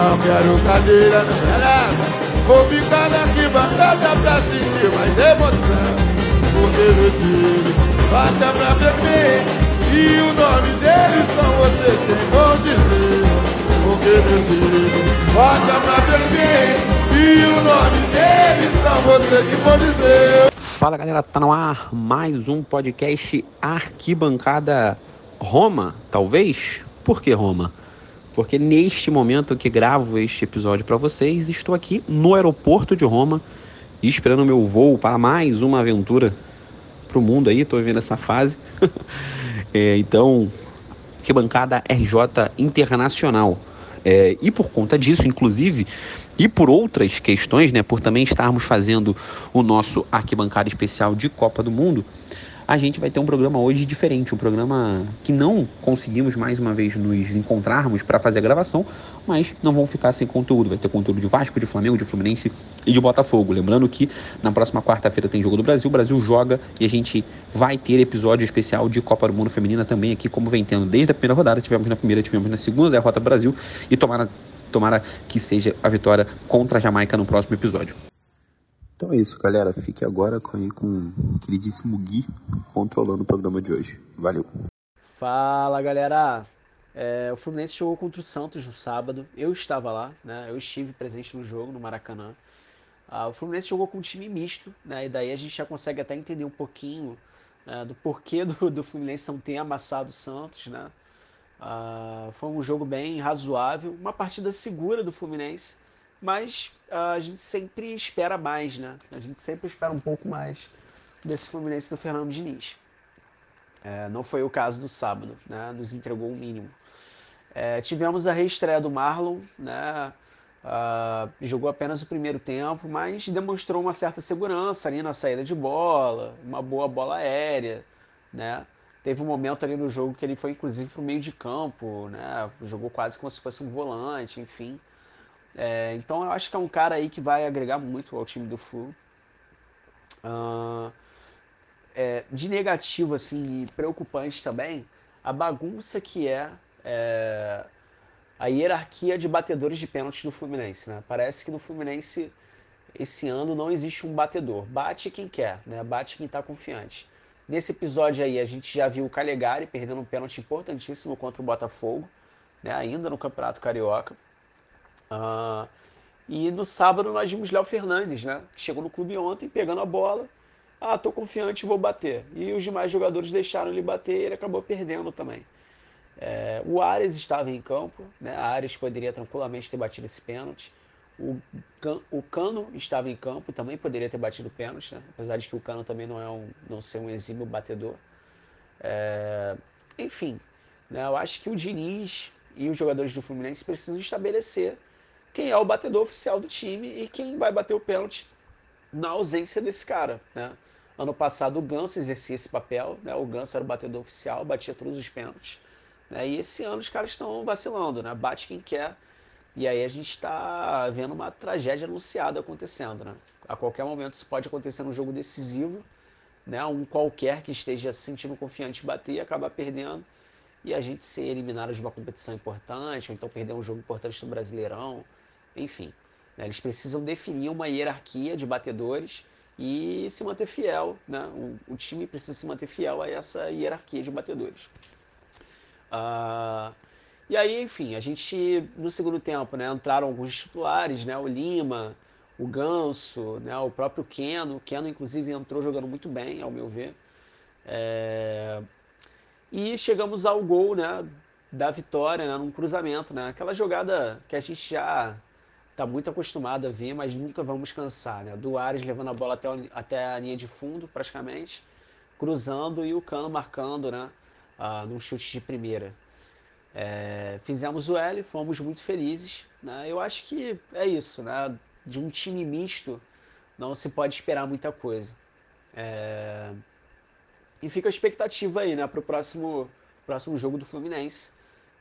Não quero cadeira, não nada. Vou ficar na arquibancada pra sentir mais emoção. Porque meu time bata pra beber. E o nome deles são vocês quem vão dizer. Porque meu time bata pra beber. E o nome deles são vocês que vão dizer. Fala galera, tá no ar mais um podcast Arquibancada Roma, talvez? Por que Roma? Porque neste momento que gravo este episódio para vocês, estou aqui no aeroporto de Roma, esperando o meu voo para mais uma aventura para o mundo aí, estou vivendo essa fase. é, então, arquibancada RJ Internacional. É, e por conta disso, inclusive, e por outras questões, né, por também estarmos fazendo o nosso arquibancada especial de Copa do Mundo, a gente vai ter um programa hoje diferente, um programa que não conseguimos mais uma vez nos encontrarmos para fazer a gravação, mas não vão ficar sem conteúdo. Vai ter conteúdo de Vasco, de Flamengo, de Fluminense e de Botafogo. Lembrando que na próxima quarta-feira tem jogo do Brasil, o Brasil joga e a gente vai ter episódio especial de Copa do Mundo Feminina também aqui, como vem tendo desde a primeira rodada, tivemos na primeira, tivemos na segunda derrota do Brasil e tomara tomara que seja a vitória contra a Jamaica no próximo episódio. Então é isso, galera. Fique agora com, com o queridíssimo Gui controlando o programa de hoje. Valeu. Fala, galera. É, o Fluminense jogou contra o Santos no sábado. Eu estava lá, né? Eu estive presente no jogo, no Maracanã. Ah, o Fluminense jogou com um time misto, né? E daí a gente já consegue até entender um pouquinho né, do porquê do, do Fluminense não ter amassado o Santos, né? Ah, foi um jogo bem razoável, uma partida segura do Fluminense mas uh, a gente sempre espera mais, né? A gente sempre espera um pouco mais desse Fluminense do Fernando Diniz. É, não foi o caso do sábado, né? Nos entregou o mínimo. É, tivemos a reestreia do Marlon, né? Uh, jogou apenas o primeiro tempo, mas demonstrou uma certa segurança ali na saída de bola, uma boa bola aérea, né? Teve um momento ali no jogo que ele foi inclusive para o meio de campo, né? Jogou quase como se fosse um volante, enfim. É, então eu acho que é um cara aí que vai agregar muito ao time do Flu. Uh, é, de negativo assim, e preocupante também, a bagunça que é, é, a hierarquia de batedores de pênalti do Fluminense. Né? Parece que no Fluminense esse ano não existe um batedor. Bate quem quer, né? bate quem está confiante. Nesse episódio aí a gente já viu o Calegari perdendo um pênalti importantíssimo contra o Botafogo, né? ainda no Campeonato Carioca. Uh, e no sábado nós vimos Léo Fernandes, né? Que chegou no clube ontem pegando a bola. Ah, tô confiante, vou bater. E os demais jogadores deixaram ele bater e ele acabou perdendo também. É, o Ares estava em campo, né? A Ares poderia tranquilamente ter batido esse pênalti. O, o Cano estava em campo, também poderia ter batido pênalti, né? apesar de que o Cano também não é um, não ser um exímio batedor. É, enfim, né? eu acho que o Diniz e os jogadores do Fluminense precisam estabelecer quem é o batedor oficial do time e quem vai bater o pênalti na ausência desse cara. Né? Ano passado o Ganso exercia esse papel, né? o Ganso era o batedor oficial, batia todos os pênaltis. Né? E esse ano os caras estão vacilando, né? bate quem quer. E aí a gente está vendo uma tragédia anunciada acontecendo. Né? A qualquer momento isso pode acontecer num jogo decisivo, né? um qualquer que esteja se sentindo confiante bater e acabar perdendo e a gente ser eliminado de uma competição importante, ou então perder um jogo importante no Brasileirão. Enfim, né, eles precisam definir uma hierarquia de batedores e se manter fiel, né? o, o time precisa se manter fiel a essa hierarquia de batedores. Uh, e aí, enfim, a gente no segundo tempo, né, entraram alguns titulares, né, o Lima, o Ganso, né, o próprio Keno. O Keno, inclusive, entrou jogando muito bem, ao meu ver. É... E chegamos ao gol, né, da vitória, né, num cruzamento, né, aquela jogada que a gente já está muito acostumado a ver, mas nunca vamos cansar. Né? Do Ares levando a bola até, até a linha de fundo, praticamente, cruzando e o Cano marcando né? Ah, num chute de primeira. É, fizemos o L, fomos muito felizes. Né? Eu acho que é isso. Né? De um time misto não se pode esperar muita coisa. É... E fica a expectativa aí né, para o próximo, próximo jogo do Fluminense,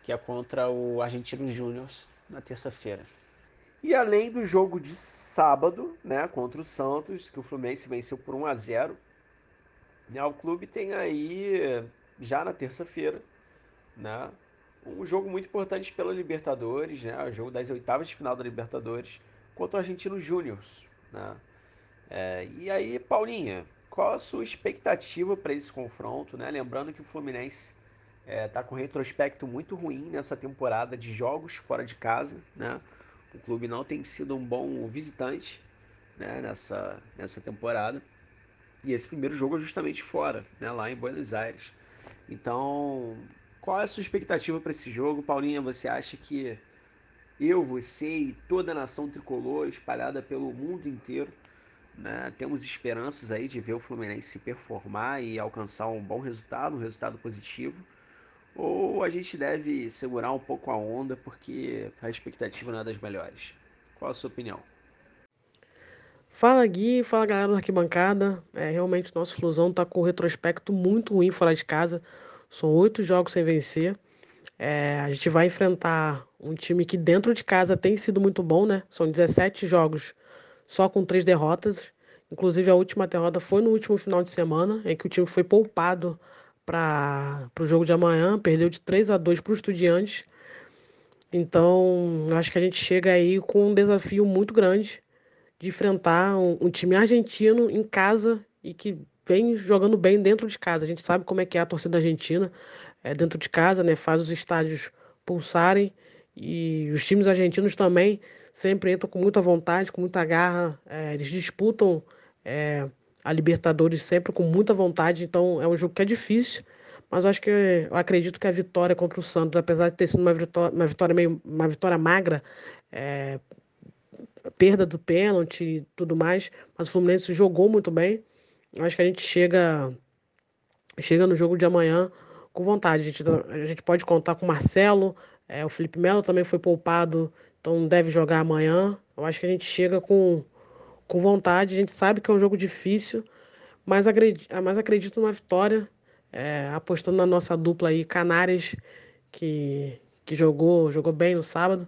que é contra o Argentino Júnior na terça-feira. E além do jogo de sábado, né, contra o Santos, que o Fluminense venceu por 1 a 0, né, o clube tem aí já na terça-feira, né, um jogo muito importante pela Libertadores, né? O jogo das oitavas de final da Libertadores contra o Argentino Júnior, né? É, e aí, Paulinha, qual a sua expectativa para esse confronto, né? Lembrando que o Fluminense está é, tá com retrospecto muito ruim nessa temporada de jogos fora de casa, né? O clube não tem sido um bom visitante né, nessa, nessa temporada. E esse primeiro jogo é justamente fora, né, lá em Buenos Aires. Então, qual é a sua expectativa para esse jogo? Paulinha, você acha que eu, você e toda a nação tricolor espalhada pelo mundo inteiro, né, temos esperanças aí de ver o Fluminense se performar e alcançar um bom resultado, um resultado positivo? Ou a gente deve segurar um pouco a onda porque a expectativa não é das melhores? Qual a sua opinião? Fala Gui, fala galera do arquibancada. É, realmente nosso Flusão tá com um retrospecto muito ruim fora de casa. São oito jogos sem vencer. É, a gente vai enfrentar um time que dentro de casa tem sido muito bom, né? São 17 jogos só com três derrotas. Inclusive a última derrota foi no último final de semana, em que o time foi poupado para o jogo de amanhã, perdeu de 3 a 2 para o Estudiantes. Então, acho que a gente chega aí com um desafio muito grande de enfrentar um, um, time argentino em casa e que vem jogando bem dentro de casa. A gente sabe como é que é a torcida argentina é, dentro de casa, né? Faz os estádios pulsarem e os times argentinos também sempre entram com muita vontade, com muita garra. É, eles disputam é, a Libertadores sempre com muita vontade. Então é um jogo que é difícil, mas eu acho que eu acredito que a vitória contra o Santos, apesar de ter sido uma vitória, uma vitória meio uma vitória magra, é, perda do pênalti e tudo mais, mas o Fluminense jogou muito bem. Acho que a gente chega chega no jogo de amanhã com vontade. A gente, a gente pode contar com o Marcelo, é, o Felipe Melo também foi poupado, então deve jogar amanhã. Eu acho que a gente chega com, com vontade. A gente sabe que é um jogo difícil, mas acredito, mas acredito numa vitória, é, apostando na nossa dupla aí, Canárias, que, que jogou, jogou bem no sábado.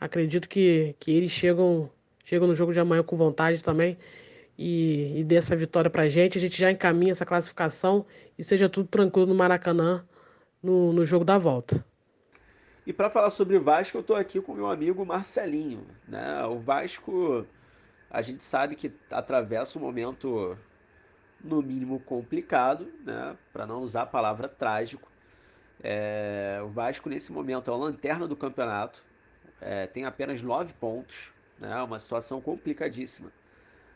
Acredito que, que eles chegam chegam no jogo de amanhã com vontade também e, e dê essa vitória pra gente. A gente já encaminha essa classificação e seja tudo tranquilo no Maracanã no, no jogo da volta. E para falar sobre Vasco, eu estou aqui com meu amigo Marcelinho. Né? O Vasco, a gente sabe que atravessa um momento, no mínimo, complicado, né? para não usar a palavra trágico. É, o Vasco, nesse momento, é a lanterna do campeonato, é, tem apenas nove pontos, né? Uma situação complicadíssima.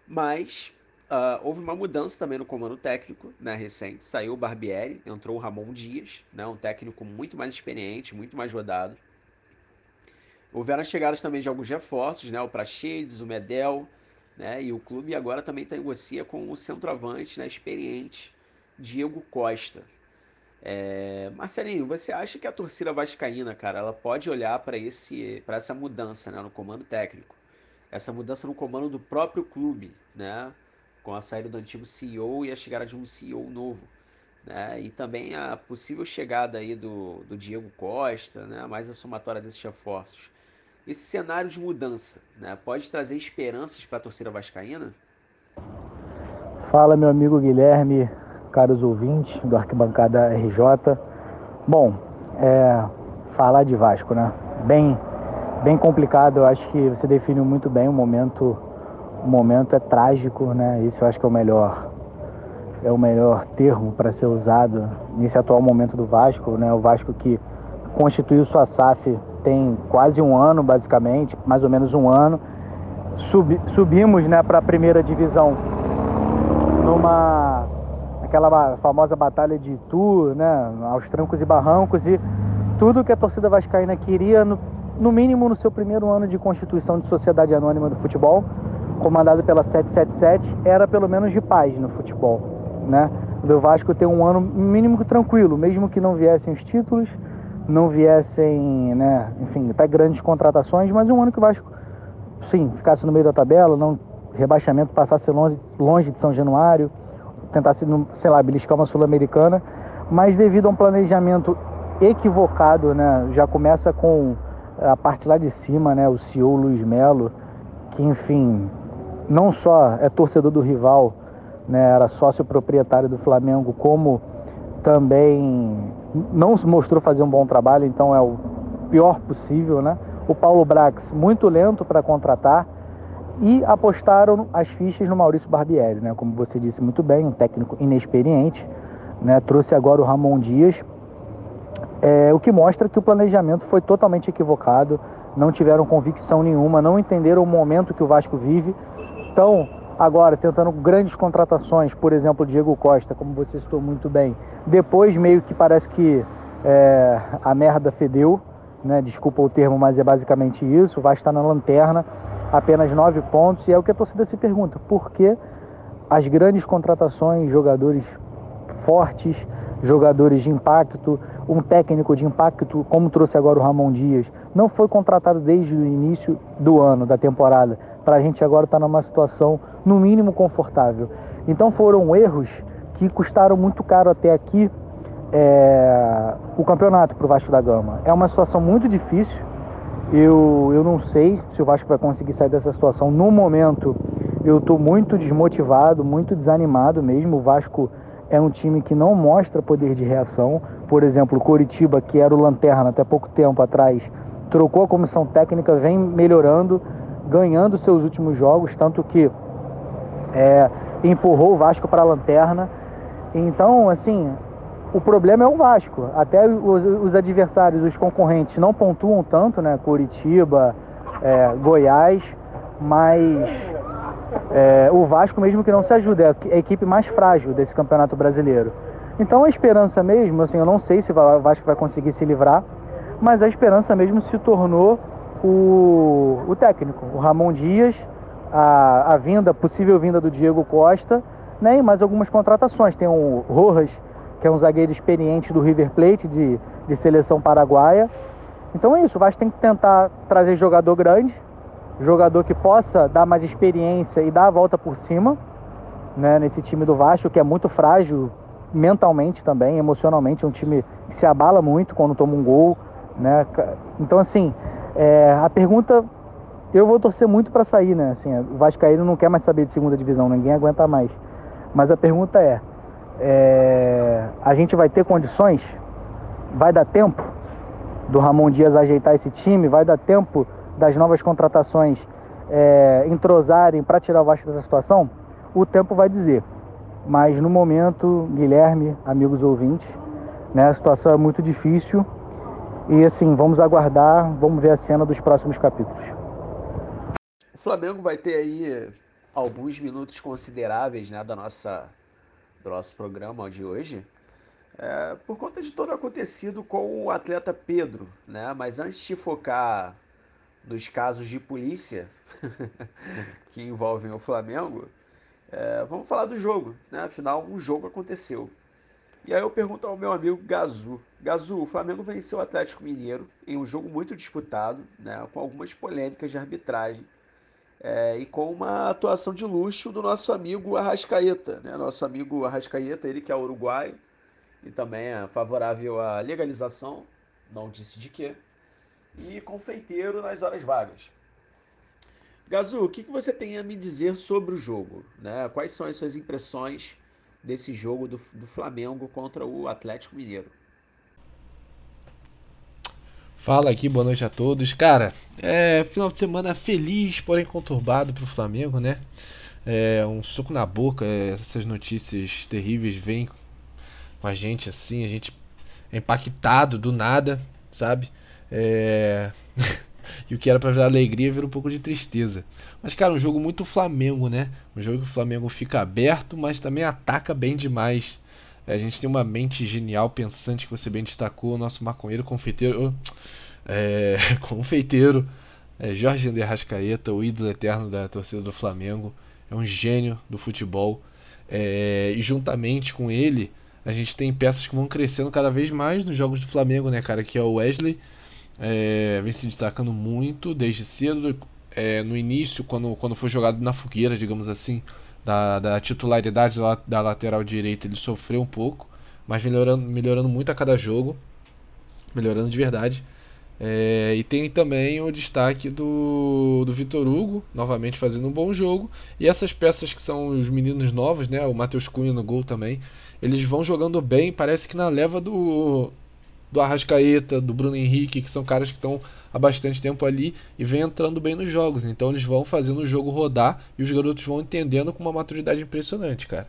Mas uh, houve uma mudança também no comando técnico, né? Recente. Saiu o Barbieri, entrou o Ramon Dias, né? Um técnico muito mais experiente, muito mais rodado. Houveram chegadas também de alguns reforços, né? O Praxedes, o Medel, né? E o clube agora também tá negocia com o centroavante, né? Experiente, Diego Costa. É... Marcelinho, você acha que a torcida vascaína, cara, ela pode olhar para esse, para essa mudança, né? No comando técnico? essa mudança no comando do próprio clube, né? Com a saída do antigo CEO e a chegada de um CEO novo. Né? E também a possível chegada aí do, do Diego Costa, né? mais a somatória desses reforços. Esse cenário de mudança né? pode trazer esperanças para a torcida vascaína? Fala, meu amigo Guilherme, caros ouvintes do Arquibancada RJ. Bom, é, falar de Vasco, né? Bem bem complicado. Eu acho que você definiu muito bem o momento. O momento é trágico, né? Isso eu acho que é o melhor é o melhor termo para ser usado nesse atual momento do Vasco, né? O Vasco que constituiu sua SAF tem quase um ano, basicamente, mais ou menos um ano. Subi, subimos, né, para a primeira divisão numa aquela famosa batalha de Itu, né, aos trancos e barrancos e tudo que a torcida vascaína queria no no mínimo no seu primeiro ano de constituição de Sociedade Anônima do Futebol, comandado pela 777, era pelo menos de paz no futebol, né? O Vasco ter um ano mínimo tranquilo, mesmo que não viessem os títulos, não viessem, né, enfim, até grandes contratações, mas um ano que o Vasco, sim, ficasse no meio da tabela, não rebaixamento passasse longe, longe de São Januário, tentasse, sei lá, beliscar uma sul-americana, mas devido a um planejamento equivocado, né, já começa com a parte lá de cima, né, o CEO Luiz Melo, que enfim, não só é torcedor do rival, né, era sócio proprietário do Flamengo, como também não se mostrou fazer um bom trabalho, então é o pior possível, né? O Paulo Brax muito lento para contratar e apostaram as fichas no Maurício Barbieri, né? Como você disse muito bem, um técnico inexperiente, né? Trouxe agora o Ramon Dias, é, o que mostra que o planejamento foi totalmente equivocado, não tiveram convicção nenhuma, não entenderam o momento que o Vasco vive. Então, agora tentando grandes contratações, por exemplo, Diego Costa, como você citou muito bem. Depois meio que parece que é, a merda fedeu, né? Desculpa o termo, mas é basicamente isso. O Vasco está na lanterna, apenas nove pontos, e é o que a torcida se pergunta: por que as grandes contratações, jogadores fortes, jogadores de impacto, um técnico de impacto, como trouxe agora o Ramon Dias, não foi contratado desde o início do ano, da temporada, para a gente agora estar tá numa situação, no mínimo, confortável. Então foram erros que custaram muito caro até aqui é, o campeonato para o Vasco da Gama. É uma situação muito difícil. Eu, eu não sei se o Vasco vai conseguir sair dessa situação. No momento, eu estou muito desmotivado, muito desanimado mesmo. O Vasco é um time que não mostra poder de reação. Por exemplo, o Coritiba, que era o lanterna até pouco tempo atrás, trocou a comissão técnica, vem melhorando, ganhando seus últimos jogos, tanto que é, empurrou o Vasco para a lanterna. Então, assim, o problema é o Vasco. Até os, os adversários, os concorrentes, não pontuam tanto, né? Curitiba, é, Goiás, mas é, o Vasco, mesmo que não se ajude, é a equipe mais frágil desse campeonato brasileiro. Então a esperança mesmo, assim, eu não sei se o Vasco vai conseguir se livrar, mas a esperança mesmo se tornou o, o técnico, o Ramon Dias, a, a vinda, possível vinda do Diego Costa, né, e mais algumas contratações. Tem o Rojas, que é um zagueiro experiente do River Plate, de, de seleção paraguaia. Então é isso, o Vasco tem que tentar trazer jogador grande, jogador que possa dar mais experiência e dar a volta por cima, né, nesse time do Vasco, que é muito frágil mentalmente também, emocionalmente, é um time que se abala muito quando toma um gol, né? Então assim, é, a pergunta eu vou torcer muito para sair, né? Assim, o Vascaíno não quer mais saber de segunda divisão, ninguém aguenta mais. Mas a pergunta é, é, a gente vai ter condições? Vai dar tempo do Ramon Dias ajeitar esse time? Vai dar tempo das novas contratações é, entrosarem para tirar o Vasco dessa situação? O tempo vai dizer. Mas no momento, Guilherme, amigos ouvintes, né, a situação é muito difícil. E assim, vamos aguardar, vamos ver a cena dos próximos capítulos. O Flamengo vai ter aí alguns minutos consideráveis né, da nossa do nosso programa de hoje, é, por conta de todo o acontecido com o atleta Pedro, né? Mas antes de focar nos casos de polícia que envolvem o Flamengo, é, vamos falar do jogo, né? Afinal, um jogo aconteceu. E aí eu pergunto ao meu amigo Gazu. Gazu, o Flamengo venceu o Atlético Mineiro em um jogo muito disputado, né? Com algumas polêmicas de arbitragem é, e com uma atuação de luxo do nosso amigo Arrascaeta, né? Nosso amigo Arrascaeta, ele que é uruguaio e também é favorável à legalização, não disse de quê, e confeiteiro nas horas vagas. Gazu, o que, que você tem a me dizer sobre o jogo? Né? Quais são as suas impressões desse jogo do, do Flamengo contra o Atlético Mineiro? Fala aqui, boa noite a todos. Cara, é final de semana feliz, porém conturbado pro Flamengo, né? É um soco na boca, essas notícias terríveis vêm com a gente assim, a gente é impactado do nada, sabe? É... e o que era para virar alegria vira um pouco de tristeza. Mas, cara, um jogo muito Flamengo, né? Um jogo que o Flamengo fica aberto, mas também ataca bem demais. É, a gente tem uma mente genial, pensante, que você bem destacou, o nosso maconheiro confeiteiro. É, confeiteiro. É, Jorge André Rascaeta, o ídolo eterno da torcida do Flamengo. É um gênio do futebol. É, e juntamente com ele, a gente tem peças que vão crescendo cada vez mais nos jogos do Flamengo, né, cara? Que é o Wesley. É, vem se destacando muito desde cedo. É, no início, quando, quando foi jogado na fogueira, digamos assim, da, da titularidade da, da lateral direita, ele sofreu um pouco, mas melhorando, melhorando muito a cada jogo, melhorando de verdade. É, e tem também o destaque do, do Vitor Hugo, novamente fazendo um bom jogo. E essas peças que são os meninos novos, né? O Matheus Cunha no gol também. Eles vão jogando bem, parece que na leva do, do Arrascaeta, do Bruno Henrique, que são caras que estão há bastante tempo ali e vem entrando bem nos jogos. Então eles vão fazendo o jogo rodar e os garotos vão entendendo com uma maturidade impressionante, cara.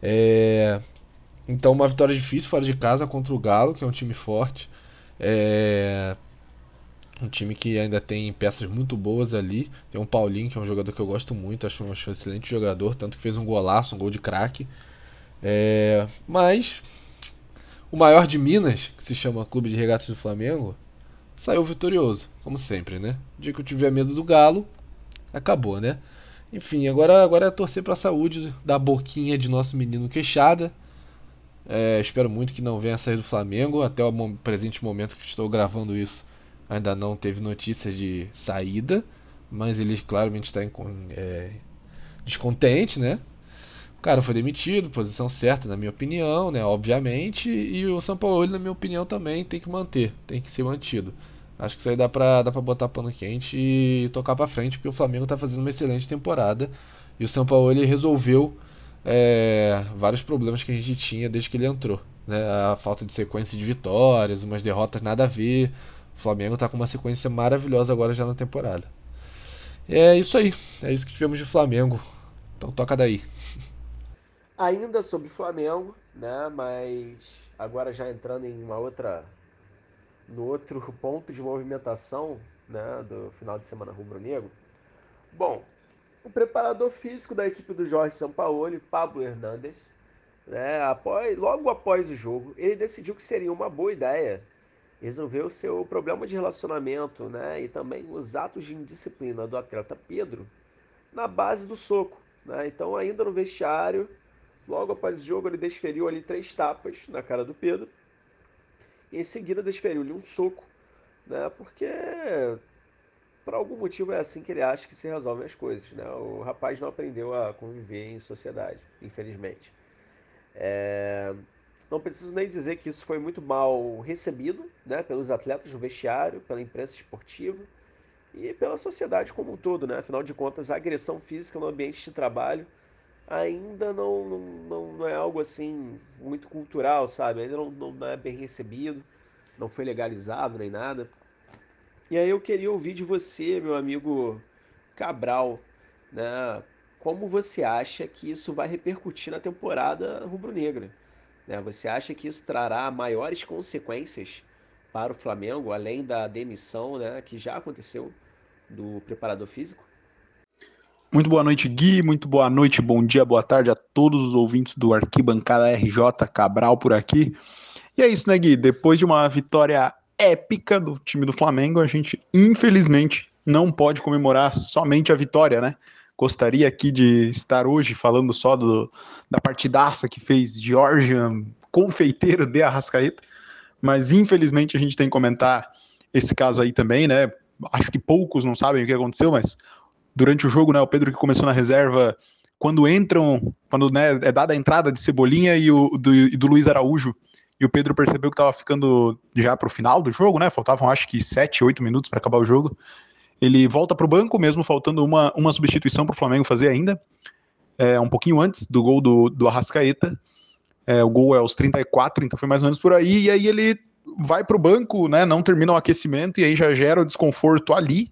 É... Então uma vitória difícil fora de casa contra o Galo, que é um time forte. É... Um time que ainda tem peças muito boas ali. Tem um Paulinho, que é um jogador que eu gosto muito, acho um, acho um excelente jogador, tanto que fez um golaço, um gol de craque. É... Mas o maior de Minas, que se chama Clube de Regatas do Flamengo, saiu vitorioso, como sempre, né? O dia que eu tiver medo do Galo, acabou, né? Enfim, agora, agora é torcer para a saúde da boquinha de nosso menino queixada. É, espero muito que não venha sair do Flamengo. Até o presente momento que estou gravando isso, ainda não teve notícias de saída. Mas ele claramente está é, descontente, né? Cara foi demitido, posição certa, na minha opinião, né? Obviamente. E o São Paulo, na minha opinião, também tem que manter, tem que ser mantido. Acho que isso aí dá pra, dá pra botar pano quente e tocar pra frente, porque o Flamengo tá fazendo uma excelente temporada. E o São Paulo ele resolveu é, vários problemas que a gente tinha desde que ele entrou. Né? A falta de sequência de vitórias, umas derrotas nada a ver. O Flamengo tá com uma sequência maravilhosa agora já na temporada. É isso aí. É isso que tivemos de Flamengo. Então toca daí. Ainda sobre o Flamengo, né? Mas agora já entrando em uma outra. no outro ponto de movimentação né, do final de semana rubro-negro. Bom, o preparador físico da equipe do Jorge Sampaoli, Pablo Hernandes, né, após, logo após o jogo, ele decidiu que seria uma boa ideia resolver o seu problema de relacionamento né, e também os atos de indisciplina do atleta Pedro na base do soco. Né? Então, ainda no vestiário, Logo após o jogo, ele desferiu ali três tapas na cara do Pedro. E em seguida desferiu-lhe um soco, né? Porque por algum motivo é assim que ele acha que se resolvem as coisas, né? O rapaz não aprendeu a conviver em sociedade, infelizmente. É... Não preciso nem dizer que isso foi muito mal recebido, né? Pelos atletas no vestiário, pela imprensa esportiva e pela sociedade como um todo, né? Afinal de contas, a agressão física no ambiente de trabalho ainda não, não, não é algo assim muito cultural, sabe? Ainda não, não é bem recebido, não foi legalizado nem nada. E aí eu queria ouvir de você, meu amigo Cabral, né? Como você acha que isso vai repercutir na temporada rubro-negra? Né? Você acha que isso trará maiores consequências para o Flamengo, além da demissão né, que já aconteceu do preparador físico? Muito boa noite, Gui. Muito boa noite, bom dia, boa tarde a todos os ouvintes do Arquibancada RJ Cabral por aqui. E é isso, né, Gui? Depois de uma vitória épica do time do Flamengo, a gente infelizmente não pode comemorar somente a vitória, né? Gostaria aqui de estar hoje falando só do, da partidaça que fez Georgia confeiteiro de Arrascaeta, mas infelizmente a gente tem que comentar esse caso aí também, né? Acho que poucos não sabem o que aconteceu, mas durante o jogo, né, o Pedro que começou na reserva, quando entram, quando né, é dada a entrada de Cebolinha e, o, do, e do Luiz Araújo, e o Pedro percebeu que estava ficando já para o final do jogo, né? Faltavam acho que 7, 8 minutos para acabar o jogo. Ele volta para o banco, mesmo faltando uma, uma substituição para o Flamengo fazer ainda. É, um pouquinho antes do gol do, do Arrascaeta. É, o gol é aos 34, então foi mais ou menos por aí. E aí ele vai para o banco, né? Não termina o aquecimento e aí já gera o desconforto ali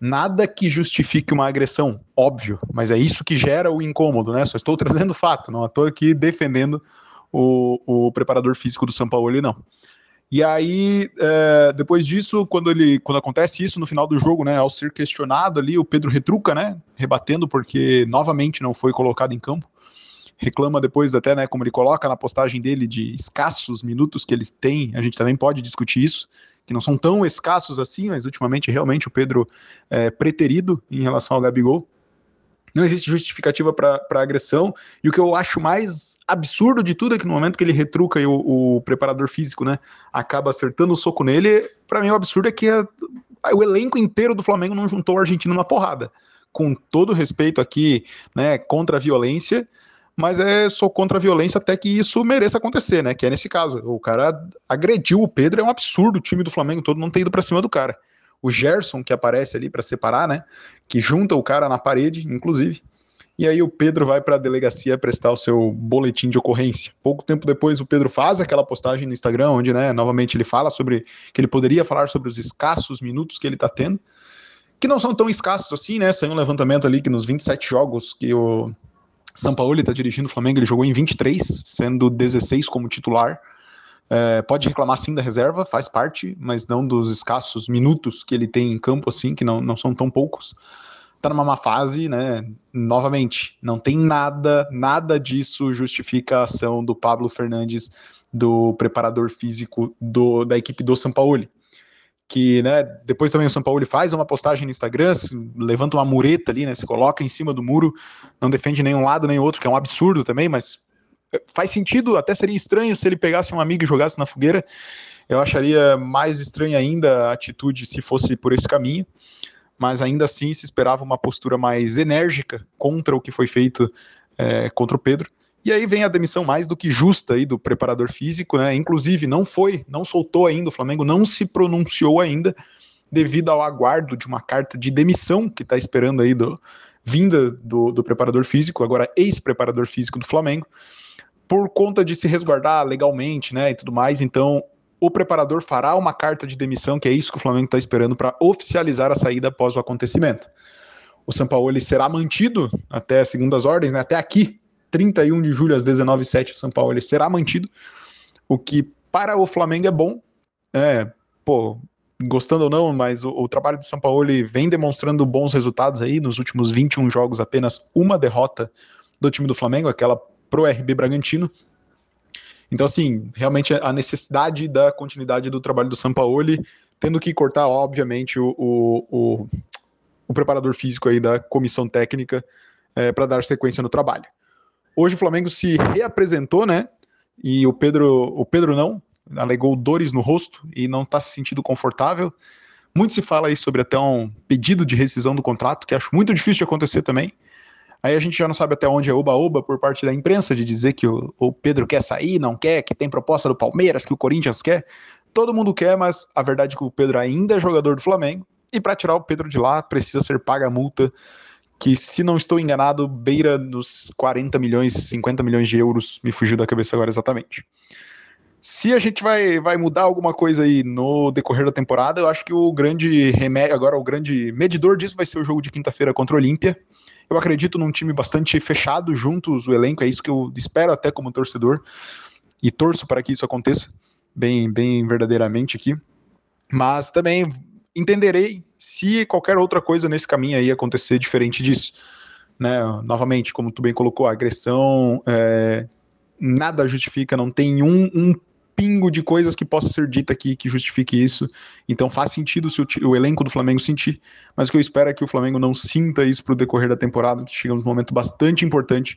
Nada que justifique uma agressão, óbvio, mas é isso que gera o incômodo, né? Só estou trazendo fato, não estou aqui defendendo o, o preparador físico do São Paulo, não. E aí, é, depois disso, quando ele, quando acontece isso no final do jogo, né, ao ser questionado ali, o Pedro retruca, né, rebatendo porque novamente não foi colocado em campo. Reclama depois até, né, como ele coloca na postagem dele de escassos minutos que ele tem. A gente também pode discutir isso que não são tão escassos assim, mas ultimamente realmente o Pedro é preterido em relação ao Gabigol. Não existe justificativa para agressão. E o que eu acho mais absurdo de tudo é que no momento que ele retruca e o, o preparador físico né, acaba acertando o soco nele, para mim o absurdo é que a, o elenco inteiro do Flamengo não juntou o argentino na porrada. Com todo respeito aqui né, contra a violência, mas é sou contra a violência até que isso mereça acontecer, né? Que é nesse caso. O cara agrediu o Pedro, é um absurdo o time do Flamengo todo não ter ido para cima do cara. O Gerson, que aparece ali para separar, né? Que junta o cara na parede, inclusive. E aí o Pedro vai para a delegacia prestar o seu boletim de ocorrência. Pouco tempo depois o Pedro faz aquela postagem no Instagram onde, né, novamente ele fala sobre que ele poderia falar sobre os escassos minutos que ele está tendo, que não são tão escassos assim, né? Saiu um levantamento ali que nos 27 jogos que o São Paulo está dirigindo o Flamengo, ele jogou em 23, sendo 16 como titular. É, pode reclamar sim da reserva, faz parte, mas não dos escassos minutos que ele tem em campo, assim, que não, não são tão poucos tá numa má fase, né? Novamente, não tem nada, nada disso justifica a ação do Pablo Fernandes, do preparador físico do, da equipe do São Paulo. Que, né, depois também o São Paulo faz uma postagem no Instagram, levanta uma mureta ali, né, se coloca em cima do muro, não defende nenhum lado nem outro, que é um absurdo também, mas eh, faz sentido, até seria estranho se ele pegasse um amigo e jogasse na fogueira, eu acharia mais estranha ainda a atitude se fosse por esse caminho mas ainda assim se esperava uma postura mais enérgica contra o que foi feito é, contra o Pedro. E aí vem a demissão mais do que justa aí do preparador físico, né? Inclusive não foi, não soltou ainda, o Flamengo não se pronunciou ainda devido ao aguardo de uma carta de demissão que está esperando aí do vinda do, do preparador físico, agora ex-preparador físico do Flamengo, por conta de se resguardar legalmente, né, e tudo mais. Então o preparador fará uma carta de demissão, que é isso que o Flamengo está esperando para oficializar a saída após o acontecimento. O São Paulo será mantido até segundas ordens, né, até aqui, 31 de julho às 19h07, o São Paulo será mantido, o que para o Flamengo é bom. É, pô, gostando ou não, mas o, o trabalho do São Paulo vem demonstrando bons resultados aí, nos últimos 21 jogos, apenas uma derrota do time do Flamengo, aquela pro RB Bragantino, então, assim, realmente a necessidade da continuidade do trabalho do Sampaoli, tendo que cortar, obviamente, o, o, o, o preparador físico aí da comissão técnica é, para dar sequência no trabalho. Hoje o Flamengo se reapresentou, né? E o Pedro, o Pedro não, alegou dores no rosto e não está se sentindo confortável. Muito se fala aí sobre até um pedido de rescisão do contrato, que acho muito difícil de acontecer também. Aí a gente já não sabe até onde é oba-oba por parte da imprensa de dizer que o, o, Pedro quer sair, não quer, que tem proposta do Palmeiras, que o Corinthians quer. Todo mundo quer, mas a verdade é que o Pedro ainda é jogador do Flamengo. E para tirar o Pedro de lá, precisa ser paga a multa, que, se não estou enganado, beira dos 40 milhões, 50 milhões de euros. Me fugiu da cabeça agora exatamente. Se a gente vai, vai mudar alguma coisa aí no decorrer da temporada, eu acho que o grande remédio, agora o grande medidor disso vai ser o jogo de quinta-feira contra o Olímpia eu acredito num time bastante fechado juntos, o elenco, é isso que eu espero até como torcedor e torço para que isso aconteça bem, bem verdadeiramente aqui. Mas também entenderei se qualquer outra coisa nesse caminho aí acontecer diferente disso. Né? Novamente, como tu bem colocou, a agressão é, nada justifica, não tem um, um pingo de coisas que possa ser dita aqui que justifique isso. Então faz sentido se o, o, elenco do Flamengo sentir, mas o que eu espero é que o Flamengo não sinta isso para o decorrer da temporada, que chegamos num momento bastante importante.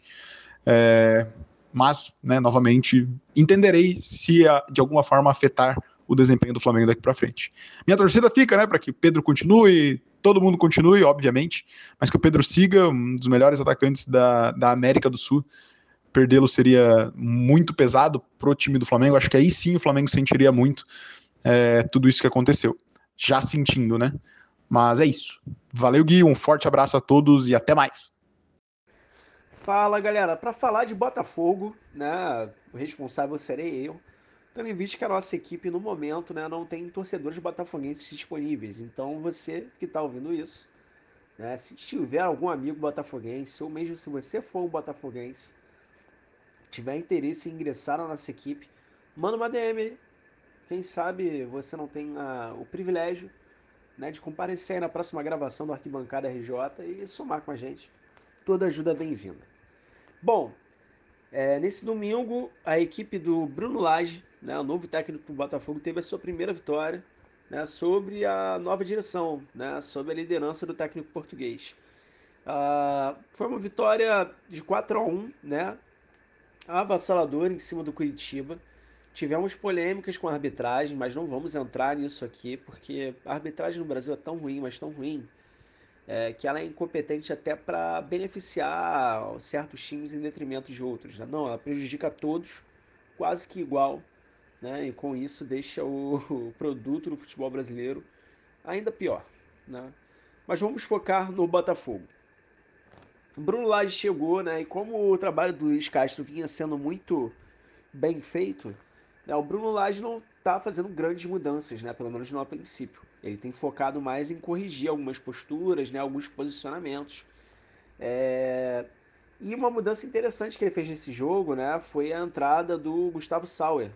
É, mas, né, novamente, entenderei se a, de alguma forma afetar o desempenho do Flamengo daqui para frente. Minha torcida fica, né, para que Pedro continue, todo mundo continue, obviamente, mas que o Pedro siga, um dos melhores atacantes da, da América do Sul perdê-lo seria muito pesado pro time do Flamengo. Acho que aí sim o Flamengo sentiria muito é, tudo isso que aconteceu. Já sentindo, né? Mas é isso. Valeu, Gui. Um forte abraço a todos e até mais. Fala, galera. Para falar de Botafogo, né? O responsável serei eu. Tendo em vista que a nossa equipe, no momento, né, não tem torcedores botafoguenses disponíveis. Então, você que está ouvindo isso, né, se tiver algum amigo botafoguense, ou mesmo se você for um botafoguense, tiver interesse em ingressar na nossa equipe, manda uma DM. Quem sabe você não tem a, o privilégio né, de comparecer na próxima gravação do Arquibancada RJ e somar com a gente. Toda ajuda é bem-vinda. Bom, é, nesse domingo, a equipe do Bruno Lage, né, o novo técnico do Botafogo, teve a sua primeira vitória né, sobre a nova direção, né, sobre a liderança do técnico português. Uh, foi uma vitória de 4 a 1 né, avassalador em cima do Curitiba. Tivemos polêmicas com a arbitragem, mas não vamos entrar nisso aqui, porque a arbitragem no Brasil é tão ruim, mas tão ruim, é, que ela é incompetente até para beneficiar certos times em detrimento de outros. Né? Não, ela prejudica todos quase que igual, né? e com isso deixa o, o produto do futebol brasileiro ainda pior. Né? Mas vamos focar no Botafogo. Bruno Lage chegou, né? E como o trabalho do Luiz Castro vinha sendo muito bem feito, né, o Bruno Lage não está fazendo grandes mudanças, né? Pelo menos não a princípio. Ele tem focado mais em corrigir algumas posturas, né? Alguns posicionamentos. É... E uma mudança interessante que ele fez nesse jogo, né? Foi a entrada do Gustavo Sauer,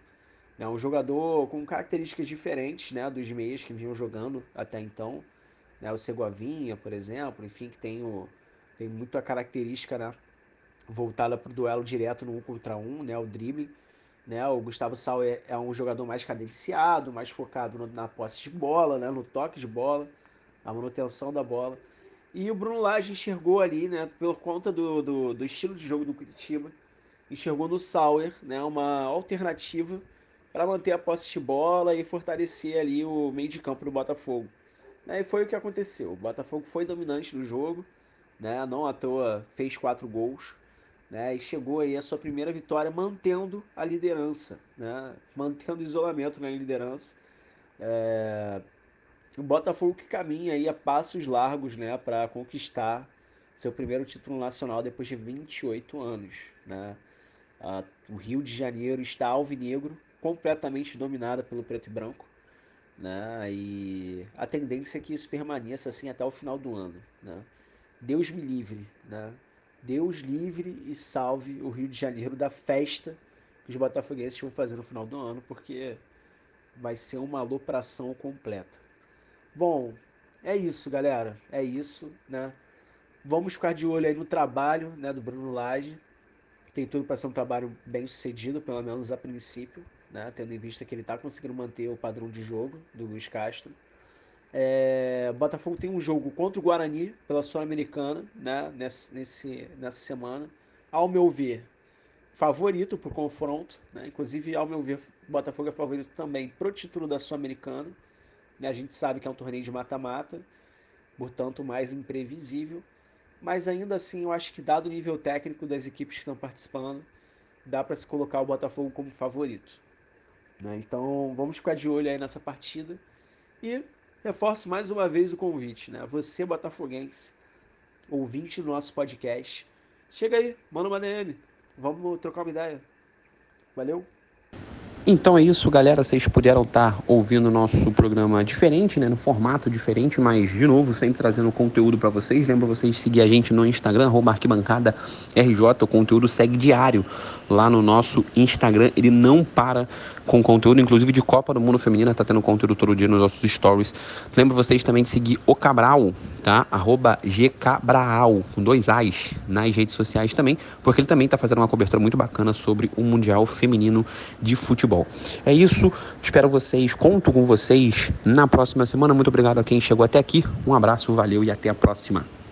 né, um jogador com características diferentes, né? Dos meias que vinham jogando até então, né? O Segovinha, por exemplo, enfim, que tem o tem muita característica, né? Voltada para o duelo direto no um contra um, né? O drible. Né? O Gustavo Sal é, é um jogador mais cadenciado, mais focado no, na posse de bola, né? no toque de bola, na manutenção da bola. E o Bruno Lage enxergou ali, né, por conta do, do, do estilo de jogo do Curitiba, enxergou no Sauer né, uma alternativa para manter a posse de bola e fortalecer ali o meio de campo do Botafogo. Né, e foi o que aconteceu. O Botafogo foi dominante no jogo, né, não à toa fez quatro gols né, e chegou aí a sua primeira vitória mantendo a liderança, né, mantendo o isolamento na liderança. É, o Botafogo que caminha aí a passos largos né, para conquistar seu primeiro título nacional depois de 28 anos. Né. o Rio de Janeiro está alvinegro, completamente dominada pelo preto e branco. Né, e a tendência é que isso permaneça assim até o final do ano. Né. Deus me livre, né? Deus livre e salve o Rio de Janeiro da festa que os botafoguenses vão fazer no final do ano, porque vai ser uma alopração completa. Bom, é isso, galera. É isso, né? Vamos ficar de olho aí no trabalho, né, do Bruno Lage. Tem tudo para ser um trabalho bem sucedido, pelo menos a princípio, né, tendo em vista que ele está conseguindo manter o padrão de jogo do Luiz Castro. É, Botafogo tem um jogo contra o Guarani pela Sul-Americana né, nesse, nessa semana. Ao meu ver, favorito para o confronto. Né? Inclusive, ao meu ver, Botafogo é favorito também para o título da Sul-Americana. Né? A gente sabe que é um torneio de mata-mata, portanto, mais imprevisível. Mas ainda assim, eu acho que, dado o nível técnico das equipes que estão participando, dá para se colocar o Botafogo como favorito. Né? Então, vamos ficar de olho aí nessa partida. E reforço mais uma vez o convite, né? Você, botafoguense, ouvinte do nosso podcast, chega aí, manda uma DM, vamos trocar uma ideia. Valeu! Então é isso, galera. Vocês puderam estar ouvindo o nosso programa diferente, né? No formato diferente, mas de novo, sempre trazendo conteúdo para vocês. Lembra vocês de seguir a gente no Instagram, arquibancada RJ. O conteúdo segue diário lá no nosso Instagram. Ele não para com conteúdo, inclusive de Copa do Mundo Feminina, tá tendo conteúdo todo dia nos nossos stories. Lembro vocês também de seguir o Cabral, tá? Arroba GCabral, com dois A's nas redes sociais também, porque ele também tá fazendo uma cobertura muito bacana sobre o Mundial Feminino de Futebol. É isso, espero vocês, conto com vocês na próxima semana. Muito obrigado a quem chegou até aqui. Um abraço, valeu e até a próxima.